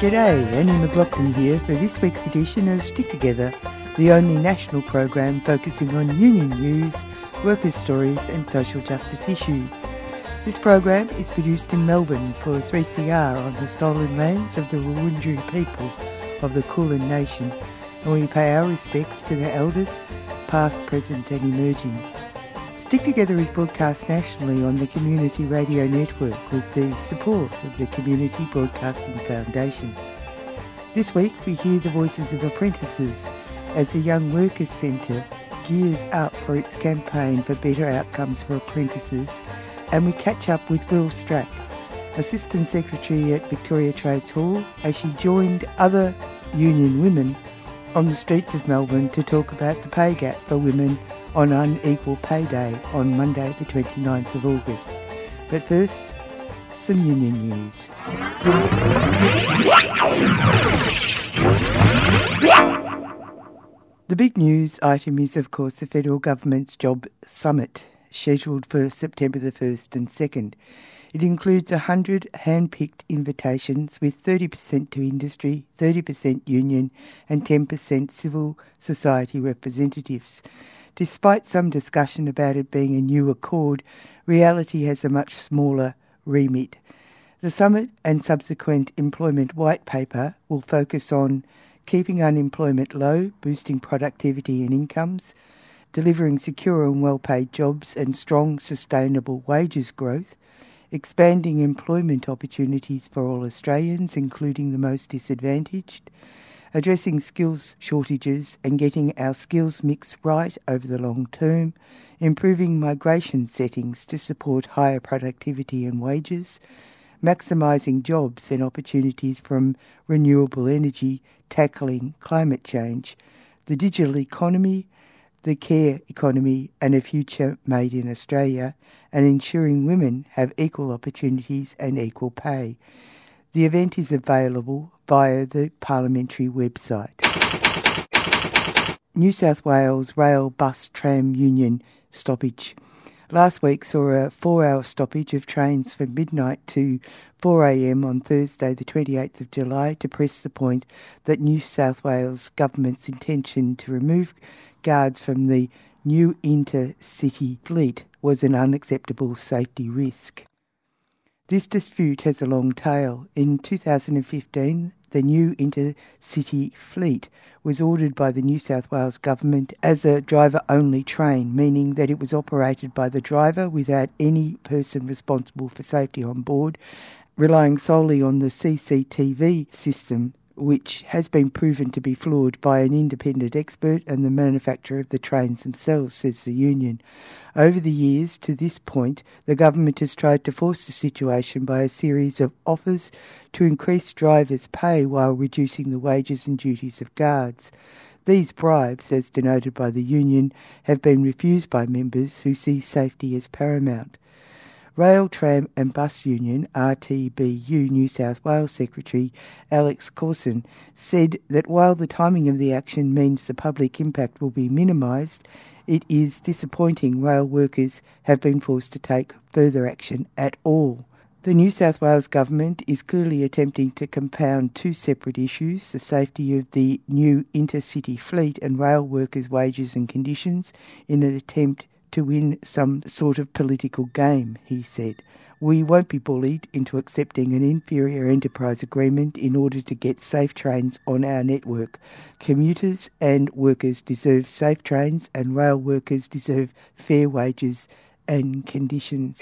G'day, Annie McLaughlin here for this week's edition of Stick Together, the only national program focusing on union news, workers' stories and social justice issues. This program is produced in Melbourne for 3CR on the stolen lands of the Wurundjeri people of the Kulin Nation, and we pay our respects to the elders, past, present and emerging. Stick Together is broadcast nationally on the Community Radio Network with the support of the Community Broadcasting Foundation. This week we hear the voices of apprentices as the Young Workers Centre gears up for its campaign for better outcomes for apprentices and we catch up with Wil Stracke, Assistant Secretary at Victoria Trades Hall as she joined other union women on the streets of Melbourne to talk about the pay gap for women on Unequal Pay Day on Monday the 29th of August. But first, some union news. The big news item is, of course, the federal government's job summit, scheduled for September the 1st and 2nd. It includes 100 hand-picked invitations with 30% to industry, 30% union and 10% civil society representatives. Despite some discussion about it being a new accord, reality has a much smaller remit. The summit and subsequent employment white paper will focus on keeping unemployment low, boosting productivity and incomes, delivering secure and well paid jobs and strong, sustainable wages growth, expanding employment opportunities for all Australians, including the most disadvantaged, addressing skills shortages and getting our skills mix right over the long term, improving migration settings to support higher productivity and wages, maximising jobs and opportunities from renewable energy, tackling climate change, the digital economy, the care economy, and a future made in Australia, and ensuring women have equal opportunities and equal pay. The event is available via the parliamentary website. New South Wales Rail Bus Tram Union stoppage. Last week saw a four hour stoppage of trains from midnight to 4am on Thursday, the 28th of July, to press the point that New South Wales Government's intention to remove guards from the new intercity fleet was an unacceptable safety risk. This dispute has a long tail. In 2015, the new intercity fleet was ordered by the New South Wales Government as a driver only train, meaning that it was operated by the driver without any person responsible for safety on board, relying solely on the CCTV system which has been proven to be flawed by an independent expert and the manufacturer of the trains themselves, says the union. Over the years to this point, the government has tried to force the situation by a series of offers to increase drivers' pay while reducing the wages and duties of guards. These bribes, as denoted by the union, have been refused by members who see safety as paramount. Rail, Tram and Bus Union RTBU New South Wales Secretary Alex Claassens said that while the timing of the action means the public impact will be minimised, it is disappointing rail workers have been forced to take further action at all. The New South Wales Government is clearly attempting to compound two separate issues the safety of the new intercity fleet and rail workers' wages and conditions in an attempt to win some sort of political game, he said. We won't be bullied into accepting an inferior enterprise agreement in order to get safe trains on our network. Commuters and workers deserve safe trains, and rail workers deserve fair wages and conditions.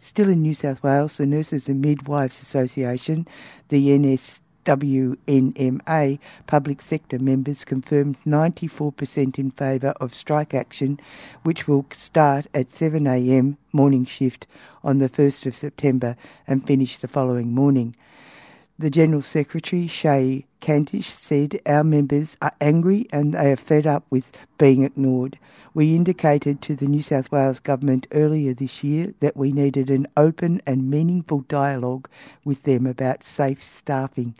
Still in New South Wales, the Nurses and Midwives Association, the NS WNMA public sector members confirmed 94% in favour of strike action, which will start at 7am morning shift on the 1st of September and finish the following morning. The General Secretary, Shaye Candish, said, Our members are angry and they are fed up with being ignored. We indicated to the New South Wales Government earlier this year that we needed an open and meaningful dialogue with them about safe staffing.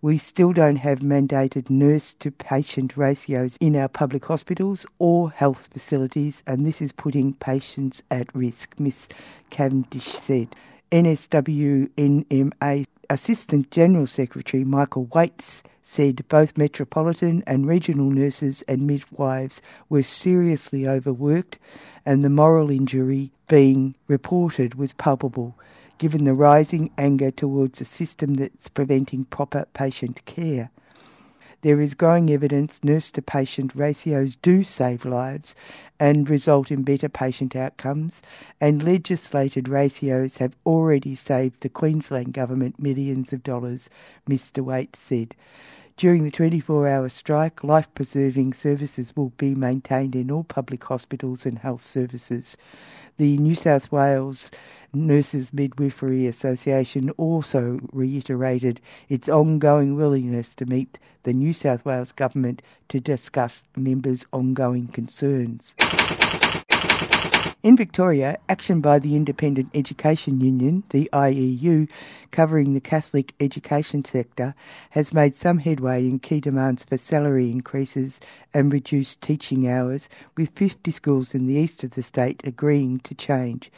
We still don't have mandated nurse to patient ratios in our public hospitals or health facilities, and this is putting patients at risk, Ms. Candish said. NSWNMA Assistant General Secretary Michael Whaites said both metropolitan and regional nurses and midwives were seriously overworked and the moral injury being reported was palpable, given the rising anger towards a system that's preventing proper patient care. There is growing evidence nurse to patient ratios do save lives and result in better patient outcomes, and legislated ratios have already saved the Queensland Government millions of dollars, Mr. Waite said. During the 24 hour strike, life preserving services will be maintained in all public hospitals and health services. The New South Wales Nurses Midwifery Association also reiterated its ongoing willingness to meet the New South Wales Government to discuss members' ongoing concerns. In Victoria, action by the Independent Education Union, the IEU, covering the Catholic education sector, has made some headway in key demands for salary increases and reduced teaching hours, with 50 schools in the east of the state agreeing to change.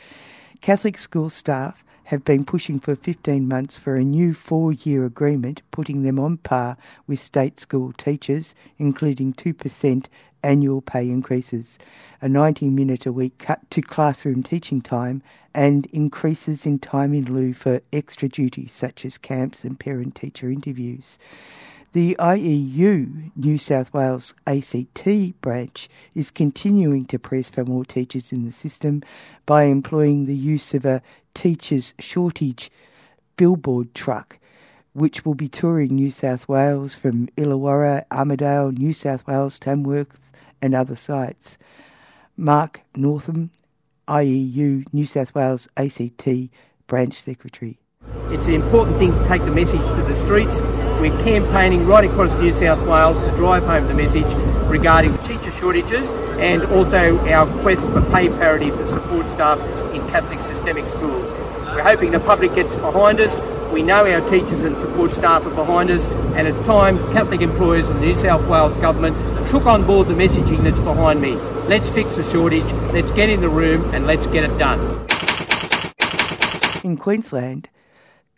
Catholic school staff have been pushing for 15 months for a new four year agreement, putting them on par with state school teachers, including 2% annual pay increases, a 90 minute a week cut to classroom teaching time, and increases in time in lieu for extra duties such as camps and parent teacher interviews. The IEU New South Wales ACT branch is continuing to press for more teachers in the system by employing the use of a teachers shortage billboard truck which will be touring New South Wales from Illawarra, Armidale, New South Wales, Tamworth and other sites. Mark Northam, IEU New South Wales ACT branch secretary. It's an important thing to take the message to the streets. We're campaigning right across New South Wales to drive home the message regarding teacher shortages and also our quest for pay parity for support staff in Catholic systemic schools. We're hoping the public gets behind us. We know our teachers and support staff are behind us, and it's time Catholic employers and the New South Wales Government took on board the messaging that's behind me. Let's fix the shortage, let's get in the room, and let's get it done. In Queensland,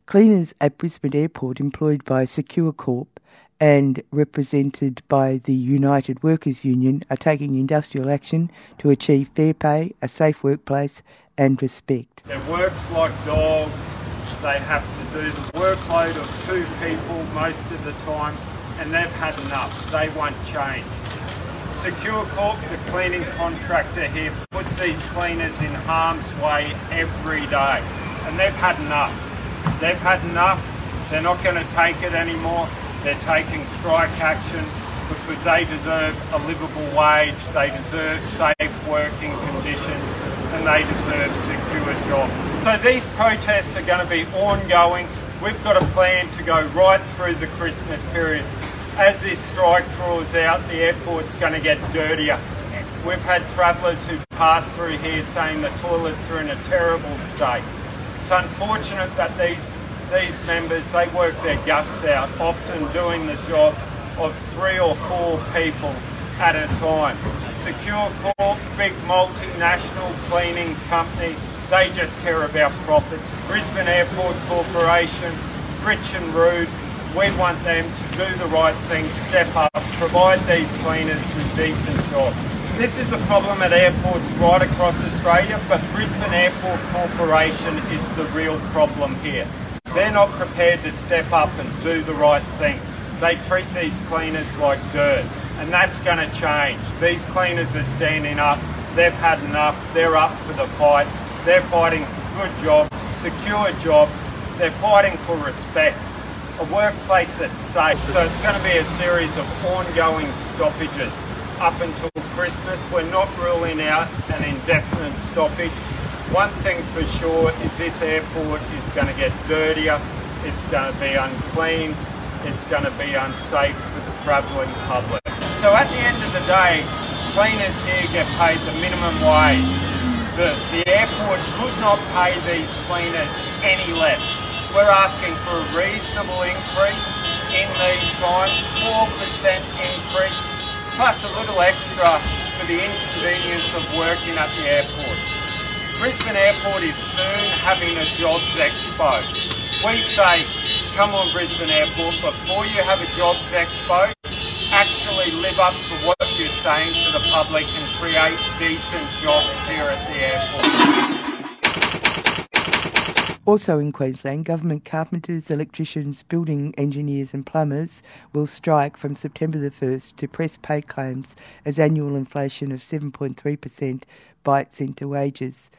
Cleaners at Brisbane Airport, employed by Secure Corp and represented by the United Workers Union, are taking industrial action to achieve fair pay, a safe workplace, and respect. It works like dogs. They have to do the workload of two people most of the time, and they've had enough. They won't change. Secure Corp, the cleaning contractor here, puts these cleaners in harm's way every day, and they've had enough. They've had enough. They're not going to take it anymore. They're taking strike action because they deserve a livable wage, they deserve safe working conditions, and they deserve secure jobs. So these protests are going to be ongoing. We've got a plan to go right through the Christmas period. As this strike draws out, the airport's going to get dirtier. We've had travellers who pass through here saying the toilets are in a terrible state. It's unfortunate that these these members they work their guts out, often doing the job of three or four people at a time. Secure Corp, big multinational cleaning company, they just care about profits. Brisbane Airport Corporation, rich and rude, we want them to do the right thing, step up, provide these cleaners with decent jobs. This is a problem at airports right across Australia, but Brisbane Airport Corporation is the real problem here. They're not prepared to step up and do the right thing. They treat these cleaners like dirt, and that's going to change. These cleaners are standing up. They've had enough. They're up for the fight. They're fighting for good jobs, secure jobs. They're fighting for respect, a workplace that's safe. So it's going to be a series of ongoing stoppages up until Christmas. We're not ruling out an indefinite stoppage. One thing for sure is this airport is going to get dirtier, it's going to be unclean, it's going to be unsafe for the travelling public. So at the end of the day, cleaners here get paid the minimum wage. The, the airport could not pay these cleaners any less. We're asking for a reasonable increase in these times, 4% increase plus a little extra for the inconvenience of working at the airport. Brisbane Airport is soon having a jobs expo. We say come on Brisbane Airport, before you have a jobs expo, actually live up to what you're saying to the public and create decent jobs here at the airport. Also in Queensland, government carpenters, electricians, building engineers, and plumbers will strike from September the 1st to press pay claims as annual inflation of 7.3% bites into wages.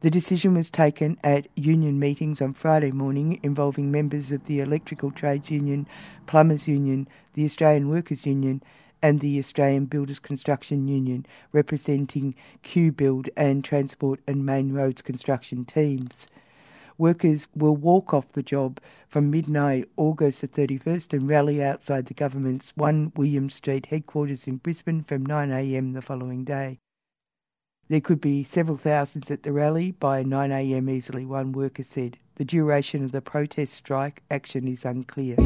The decision was taken at union meetings on Friday morning involving members of the Electrical Trades Union, Plumbers Union, the Australian Workers Union, and the Australian Builders Construction Union, representing Q Build and Transport and Main Roads construction teams. Workers will walk off the job from midnight August the 31st and rally outside the government's 1 William Street headquarters in Brisbane from 9am the following day. There could be several thousands at the rally by 9am easily, one worker said. The duration of the protest strike action is unclear.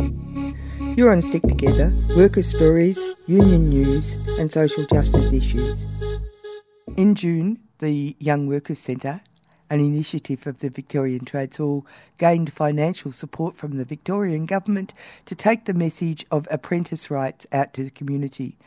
You're on Stick Together, worker stories, union news, and social justice issues. In June, the Young Workers Centre, an initiative of the Victorian Trades Hall, gained financial support from the Victorian Government to take the message of apprentice rights out to the community.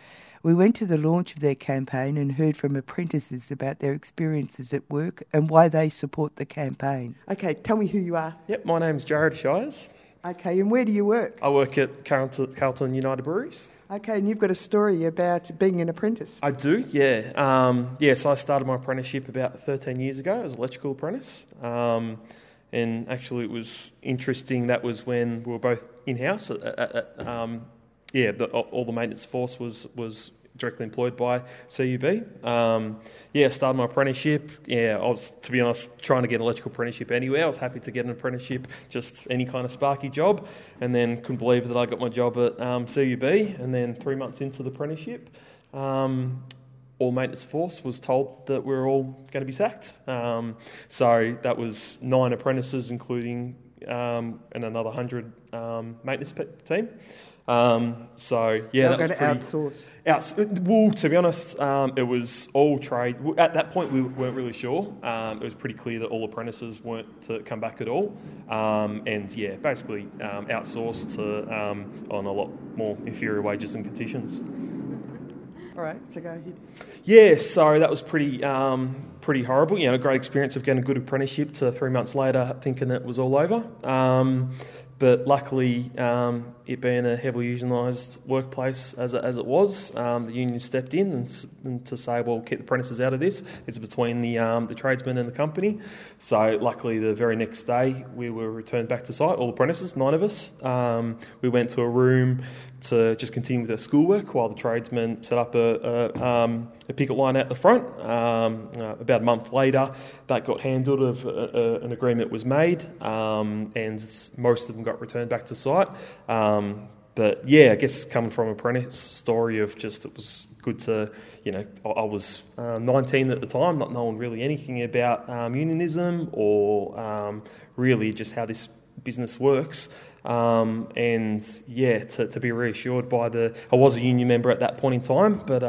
We went to the launch of their campaign and heard from apprentices about their experiences at work and why they support the campaign. Okay, tell me who you are. Yep, my name's Jared Shires. Okay, and where do you work? I work at Carlton, Carlton United Breweries. Okay, and you've got a story about being an apprentice. I do, yeah. Um, yes, yeah, so I started my apprenticeship about 13 years ago as an electrical apprentice. Um, and actually, it was interesting. That was when we were both in house at, at, at um, yeah, the, all the maintenance force was was directly employed by CUB. Um, yeah, started my apprenticeship. Yeah, I was, to be honest, trying to get an electrical apprenticeship anywhere. I was happy to get an apprenticeship, just any kind of sparky job, and then couldn't believe that I got my job at um, CUB. And then three months into the apprenticeship, um, all maintenance force was told that we are all going to be sacked. Um, so that was nine apprentices, including um, and another hundred um, maintenance team. Um, so yeah, that was going to outsource. Outs- well, to be honest, um, it was all trade. At that point, we weren't really sure. Um, it was pretty clear that all apprentices weren't to come back at all, um, and yeah, basically um, outsourced to um, on a lot more inferior wages and conditions. All right, so go ahead. Yeah, so that was pretty pretty horrible. You know, a great experience of getting a good apprenticeship to three months later thinking that it was all over. Um, but luckily, um, it being a heavily unionised workplace as it, as it was, um, the union stepped in and, and, to say, well, keep the apprentices out of this. It's between the, um, the tradesmen and the company. So, luckily, the very next day, we were returned back to site, all apprentices, nine of us. Um, we went to a room to just continue with their schoolwork while the tradesmen set up a, a, um, a picket line out the front. Um, uh, about a month later, that got handled, of, uh, uh, an agreement was made, um, and most of them got returned back to site. Um, but yeah, I guess coming from apprentice story of just it was good to, you know, I, was uh, 19 at the time, not knowing really anything about um, unionism or really just how this business works. Um, and yeah, to, to be reassured by the, I was a union member at that point in time, but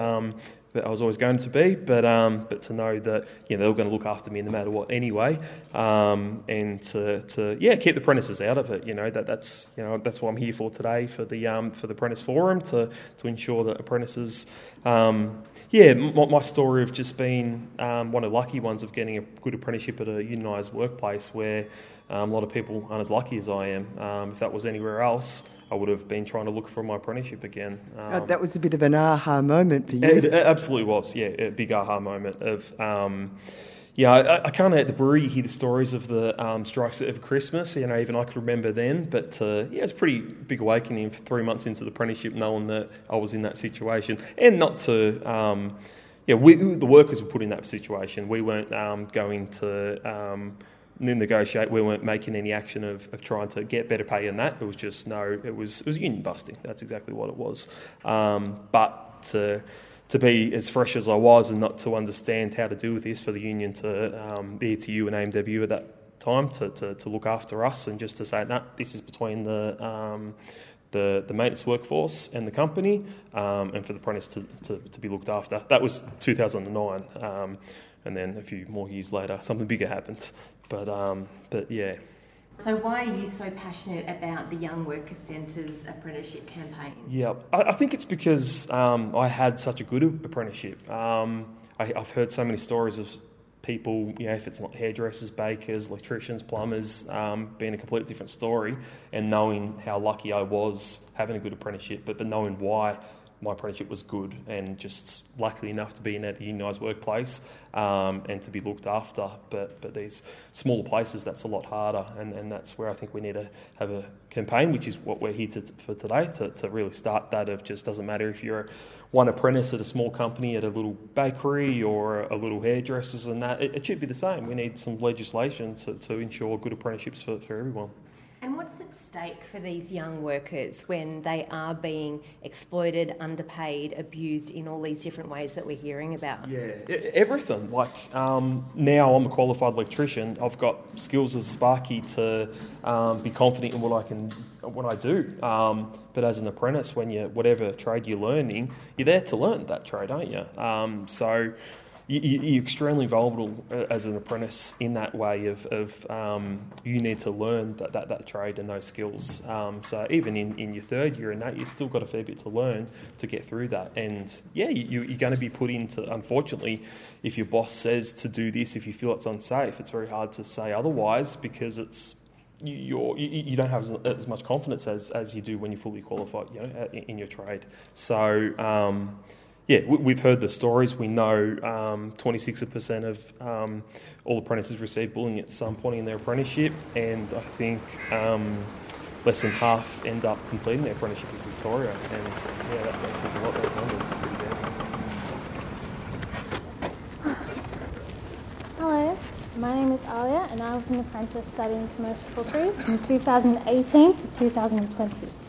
but I was always going to be. But um, but to know that you know they were going to look after me no matter what anyway, um, and to, to yeah keep the apprentices out of it. You know that that's you know that's what I'm here for today for the um, for the apprentice forum to to ensure that apprentices. Um, yeah, my, my, story of just being um, one of the lucky ones of getting a good apprenticeship at a unionised workplace where um, a lot of people aren't as lucky as I am. Um, if that was anywhere else, I would have been trying to look for my apprenticeship again. Uh, um, that was a bit of an aha moment for you. It, it absolutely was, yeah, a big aha moment of. Um, yeah, I, I, can't at the brewery hear the stories of the um, strikes over Christmas. You know, even I could remember then. But uh, yeah, it's pretty big awakening for three months into the apprenticeship, knowing that I was in that situation, and not to. Um, yeah, we, the workers were put in that situation. We weren't um, going to um, negotiate. We weren't making any action of, of trying to get better pay than that. It was just no. It was it was union busting. That's exactly what it was. Um, but to to be as fresh as I was and not to understand how to deal with this for the union to um, the ETU and AMW at that time to, to, to look after us and just to say, no, nah, this is between the um, the, the maintenance workforce and the company, um, and for the apprentice to, to, to, be looked after. That was 2009, um, and then a few more years later, something bigger happened. But um, but yeah. So, why are you so passionate about the Young Workers Centre's apprenticeship campaign? Yeah, I, I think it's because um, I had such a good apprenticeship. Um, I, have heard so many stories of people, you know, if it's not hairdressers, bakers, electricians, plumbers, um, being a completely different story, and knowing how lucky I was having a good apprenticeship, but, but knowing why my apprenticeship was good and just lucky enough to be in a unionised workplace um, and to be looked after. But but these smaller places, that's a lot harder, and, and that's where I think we need to have a campaign, which is what we're here to, for today, to, to really start that of just doesn't matter if you're one apprentice at a small company, at a little bakery or a little hairdressers and that, it, it should be the same. We need some legislation to, to ensure good apprenticeships for, for everyone. And what's at stake for these young workers when they are being exploited, underpaid, abused in all these different ways that we're hearing about? Yeah, everything. Like um, now, I'm a qualified electrician. I've got skills as a Sparky to um, be confident in what I can, what I do. Um, but as an apprentice, when you whatever trade you're learning, you're there to learn that trade, aren't you? Um, so you, are extremely vulnerable uh, as an apprentice in that way of, of um, you need to learn that, that, that trade and those skills. Um, so even in, in your third year and that, you've still got a fair bit to learn to get through that. And yeah, you, you're going to be put into, unfortunately, if your boss says to do this, if you feel it's unsafe, it's very hard to say otherwise because it's you, you don't have as, as, much confidence as, as you do when you're fully qualified you know, in, in your trade. So, um, yeah, we, have heard the stories. We know um, 26% of um, all apprentices receive bullying at some point in their apprenticeship, and I think um, less than half end up completing their apprenticeship in Victoria. And yeah, that makes us a lot. Those numbers. Hello, my name is Alia, and I was an apprentice studying commercial cookery from 2018 to 2020.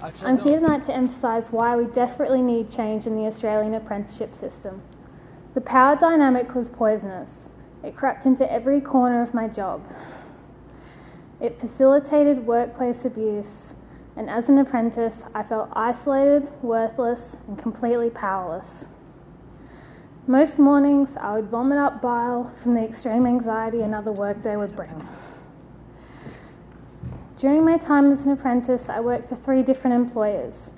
I'm here tonight to emphasise why we desperately need change in the Australian apprenticeship system. The power dynamic was poisonous. It crept into every corner of my job. It facilitated workplace abuse, and as an apprentice, I felt isolated, worthless, and completely powerless. Most mornings, I would vomit up bile from the extreme anxiety another workday would bring. During my time as an apprentice, I worked for three different employers.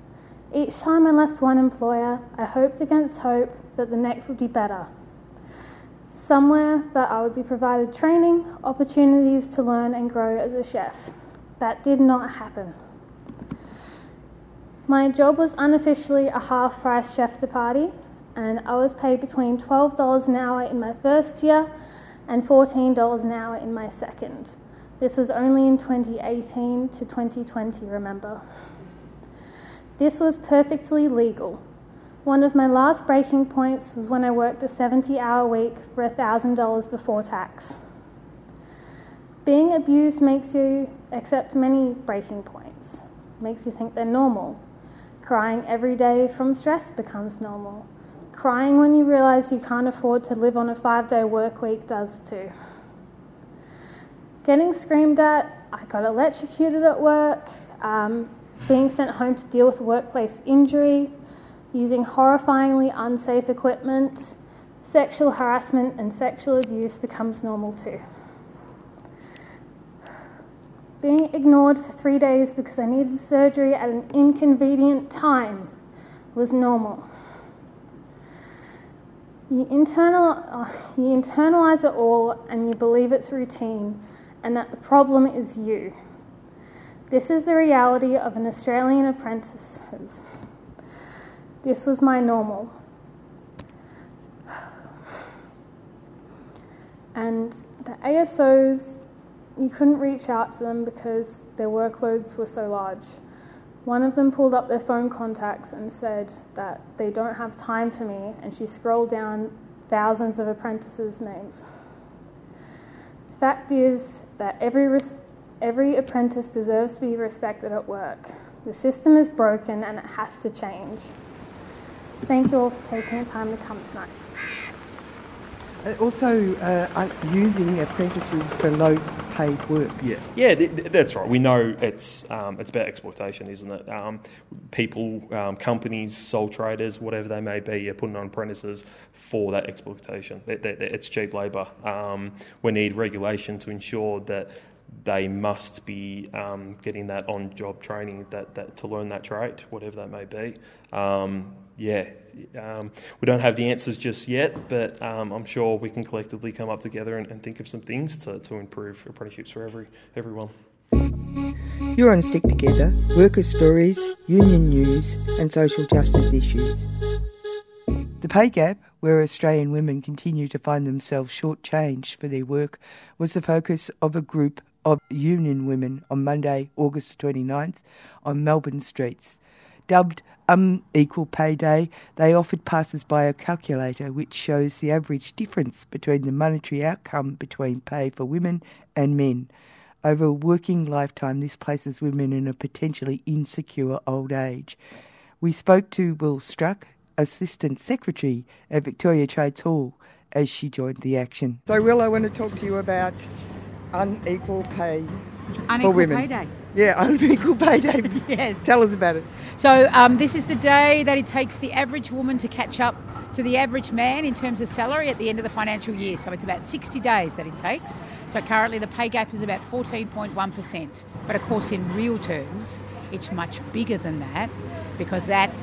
Each time I left one employer, I hoped against hope that the next would be better. Somewhere that I would be provided training, opportunities to learn and grow as a chef. That did not happen. My job was unofficially a half price chef de partie, and I was paid between $12 an hour in my first year and $14 an hour in my second. This was only in 2018 to 2020, remember. This was perfectly legal. One of my last breaking points was when I worked a 70 hour week for $1,000 before tax. Being abused makes you accept many breaking points, makes you think they're normal. Crying every day from stress becomes normal. Crying when you realise you can't afford to live on a five day work week does too. Getting screamed at, I got electrocuted at work, um, being sent home to deal with workplace injury, using horrifyingly unsafe equipment, sexual harassment and sexual abuse becomes normal too. Being ignored for three days because I needed surgery at an inconvenient time was normal. You, internal, uh, you internalize it all and you believe it's routine, and that the problem is you. This is the reality of an Australian apprentice. This was my normal. And the ASOs, you couldn't reach out to them because their workloads were so large. One of them pulled up their phone contacts and said that they don't have time for me, and she scrolled down thousands of apprentices' names fact is that every, res- every apprentice deserves to be respected at work. The system is broken and it has to change. Thank you all for taking the time to come tonight. Uh, also, uh, using apprentices for low paid work. Yeah, yeah, th- th- that's right. We know it's um, it's about exploitation, isn't it? Um, people, um, companies, sole traders, whatever they may be, are putting on apprentices for that exploitation. It's cheap labour. Um, we need regulation to ensure that they must be um, getting that on-job training that, that to learn that trade, whatever that may be. Um, yeah, um, we don't have the answers just yet, but um, I'm sure we can collectively come up together and, and think of some things to, to improve apprenticeships for every everyone. You're on Stick Together, workers' stories, union news, and social justice issues. The pay gap, where Australian women continue to find themselves shortchanged for their work, was the focus of a group of union women on Monday, August 29th, on Melbourne streets. Dubbed um, Unequal Pay Day, they offered passers by a calculator which shows the average difference between the monetary outcome between pay for women and men. Over a working lifetime, this places women in a potentially insecure old age. We spoke to Wil Stracke, Assistant Secretary at Victoria Trades Hall, as she joined the action. So, Wil, I want to talk to you about unequal pay unequal for women. pay day. Yeah, unequal pay day. Yes. Tell us about it. So um, this is the day that it takes the average woman to catch up to the average man in terms of salary at the end of the financial year. So it's about 60 days that it takes. So currently the pay gap is about 14.1%. But of course, in real terms, it's much bigger than that because that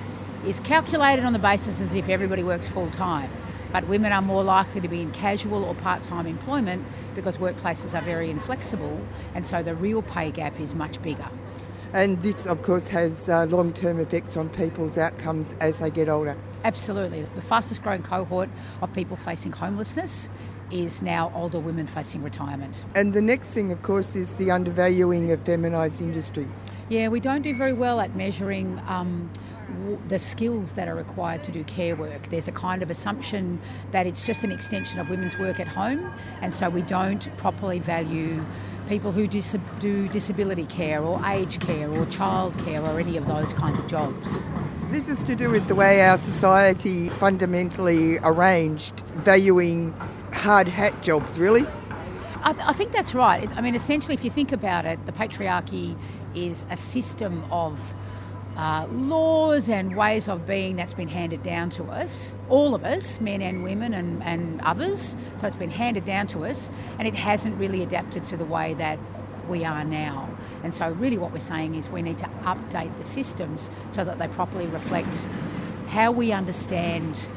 is calculated on the basis as if everybody works full time. But women are more likely to be in casual or part time employment because workplaces are very inflexible, and so the real pay gap is much bigger. And this, of course, has uh, long term effects on people's outcomes as they get older. Absolutely. The fastest growing cohort of people facing homelessness is now older women facing retirement. And the next thing, of course, is the undervaluing of feminised industries. Yeah, we don't do very well at measuring. Um, the skills that are required to do care work. There's a kind of assumption that it's just an extension of women's work at home, and so we don't properly value people who dis- do disability care or aged care or child care or any of those kinds of jobs. This is to do with the way our society is fundamentally arranged, valuing hard hat jobs, really? I, th- I think that's right. I mean, essentially, if you think about it, the patriarchy is a system of uh, laws and ways of being that's been handed down to us, all of us, men and women and, and others. So it's been handed down to us, and it hasn't really adapted to the way that we are now. And so, really, what we're saying is we need to update the systems so that they properly reflect how we understand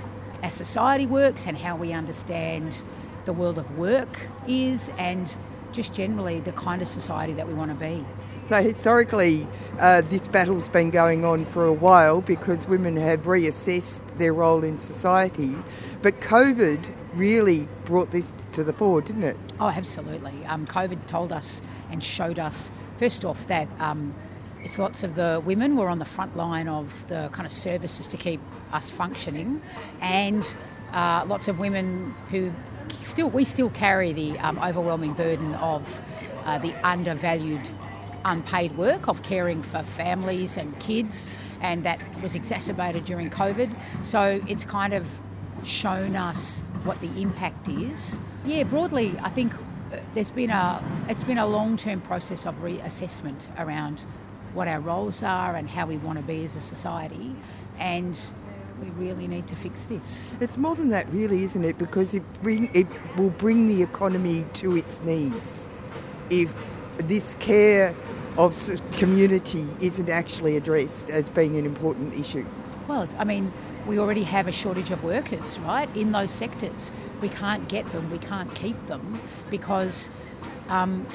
our society works and how we understand the world of work is, and just generally the kind of society that we want to be. So historically, uh, this battle's been going on for a while because women have reassessed their role in society. But COVID really brought this to the fore, didn't it? Oh, absolutely. Um, COVID told us and showed us, first off, that um, it's lots of the women were on the front line of the kind of services to keep us functioning, and uh, lots of women who still we still carry the um, overwhelming burden of uh, the undervalued unpaid work of caring for families and kids, and that was exacerbated during COVID. So it's kind of shown us what the impact is. Yeah, broadly, I think uh, there's been a it's been a long-term process of reassessment around what our roles are and how we want to be as a society, and we really need to fix this. It's more than that, really, isn't it? Because it bring it will bring the economy to its knees if this care of community isn't actually addressed as being an important issue? Well, I mean, we already have a shortage of workers, right, in those sectors. We can't get them, we can't keep them because um,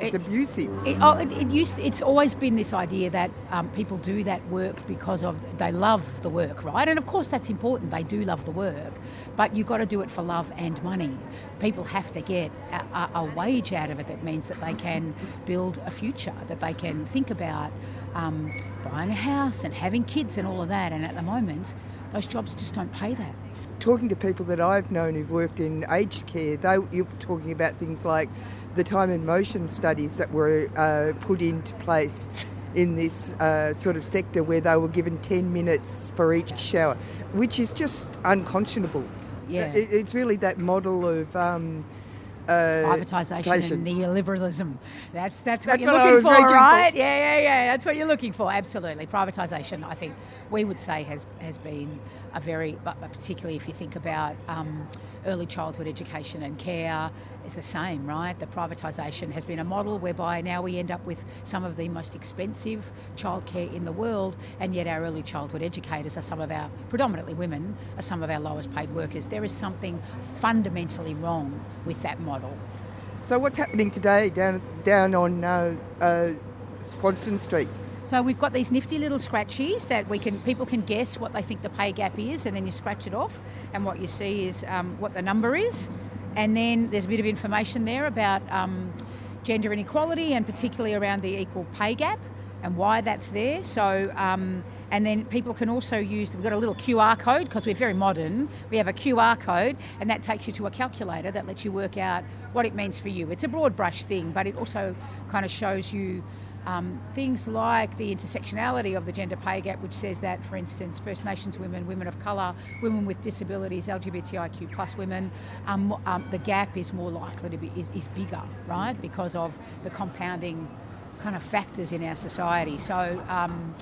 it's it, abusive. It, oh, it, it, used. It's always been this idea that um, people do that work because of they love the work, right? And of course that's important. They do love the work, but you've got to do it for love and money. People have to get a, a, a wage out of it that means that they can build a future, that they can think about um, buying a house and having kids and all of that. And at the moment, those jobs just don't pay that talking to people that I've known who've worked in aged care, they you're talking about things like the time and motion studies that were uh, put into place in this uh, sort of sector where they were given 10 minutes for each shower, which is just unconscionable. Yeah. It, it's really that model of um, uh, privatisation and neoliberalism. That's that's what That's you're what looking for, right? for. Yeah, yeah, yeah. That's what you're looking for. Absolutely, privatisation. I think we would say has has been a very, particularly if you think about um, early childhood education and care, is the same, right? The privatisation has been a model whereby now we end up with some of the most expensive childcare in the world, and yet our early childhood educators are some of our, predominantly women, are some of our lowest paid workers. There is something fundamentally wrong with that model. So what's happening today down down on uh, uh, Swanston Street? So we've got these nifty little scratchies that we can people can guess what they think the pay gap is, and then you scratch it off, and what you see is um, what the number is, and then there's a bit of information there about um, gender inequality and particularly around the equal pay gap and why that's there. So, um, and then people can also use, we've got a little QR code because we're very modern. We have a QR code, and that takes you to a calculator that lets you work out what it means for you. It's a broad brush thing, but it also kind of shows you. Um, things like the intersectionality of the gender pay gap, which says that, for instance, First Nations women, women of colour, women with disabilities, LGBTIQ plus women, um, um, the gap is more likely to be is, is bigger, right, because of the compounding kind of factors in our society. So um,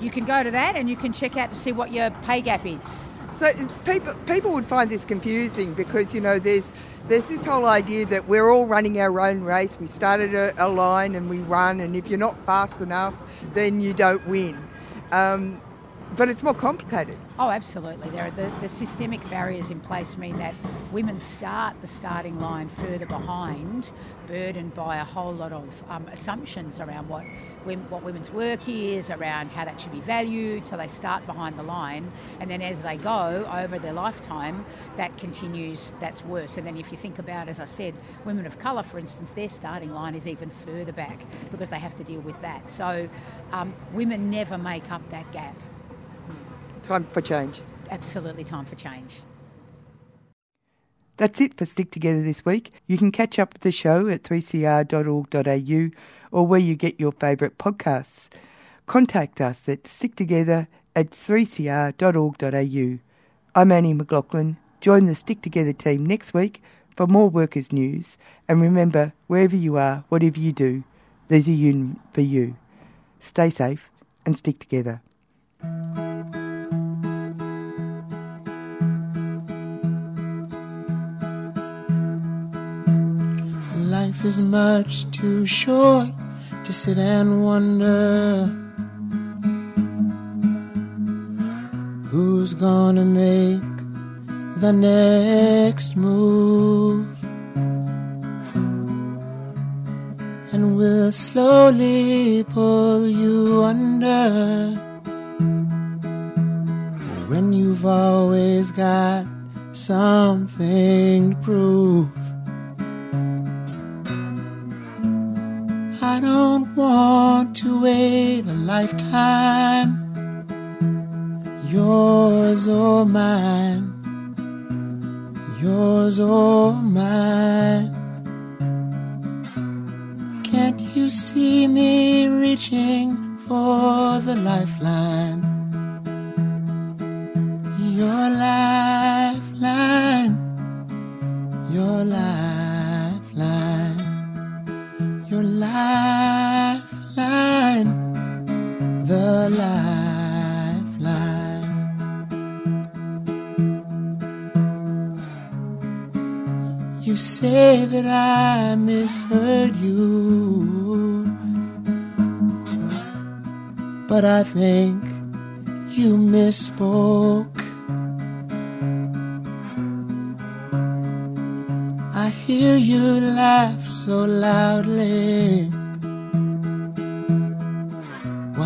you can go to that and you can check out to see what your pay gap is. So people people would find this confusing because you know there's there's this whole idea that we're all running our own race. We started a, a line and we run, and if you're not fast enough, then you don't win. Um, but it's more complicated. Oh, absolutely. There are the, the systemic barriers in place mean that women start the starting line further behind, burdened by a whole lot of um, assumptions around what what women's work is, around how that should be valued. So they start behind the line, and then as they go over their lifetime, that continues. That's worse. And then if you think about, as I said, women of colour, for instance, their starting line is even further back because they have to deal with that. So um, women never make up that gap. Time for change. Absolutely, time for change. That's it for Stick Together this week. You can catch up with the show at 3cr.org.au or where you get your favourite podcasts. Contact us at sticktogether at 3cr.org.au. I'm Annie McLaughlin. Join the Stick Together team next week for more workers' news. And remember, wherever you are, whatever you do, there's a union for you. Stay safe and stick together. Life is much too short to sit and wonder who's gonna make the next move. And we'll slowly pull you under when you've always got something to prove. I don't want to wait a lifetime, yours or mine, yours or mine. Can't you see me reaching for the lifeline? Your lifeline, your lifeline the lifeline. You say that I misheard you, but I think you misspoke. I hear you laugh so loudly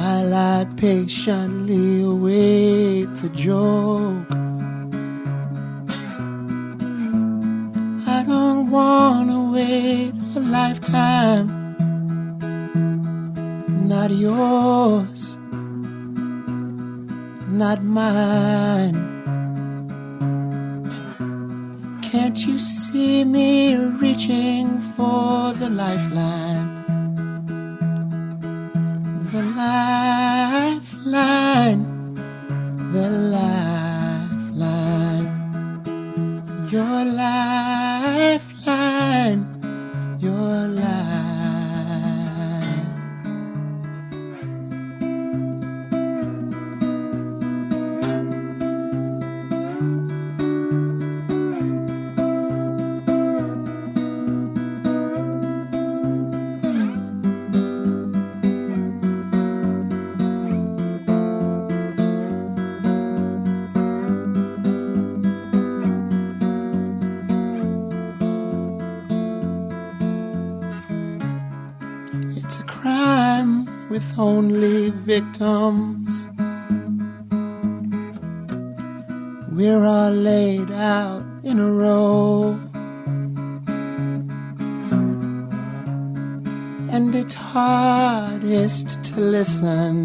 while I patiently await the joke. I don't wanna wait a lifetime, not yours, not mine. Can't you see me reaching for the lifeline? The lifeline, the lifeline, only victims. We're all laid out in a row. And it's hardest to listen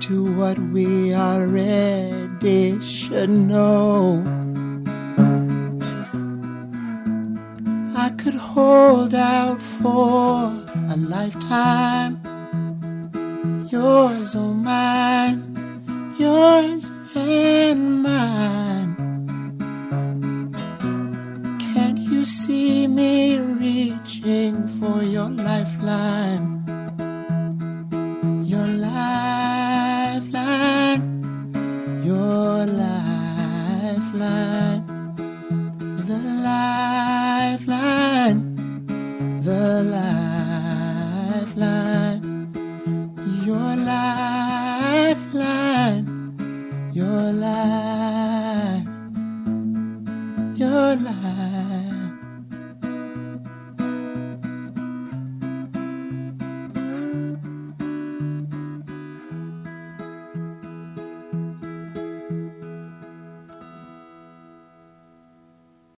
to what we already should know. I could hold out for a lifetime. Yours oh or mine, yours and mine. Can't you see me reaching for your lifeline?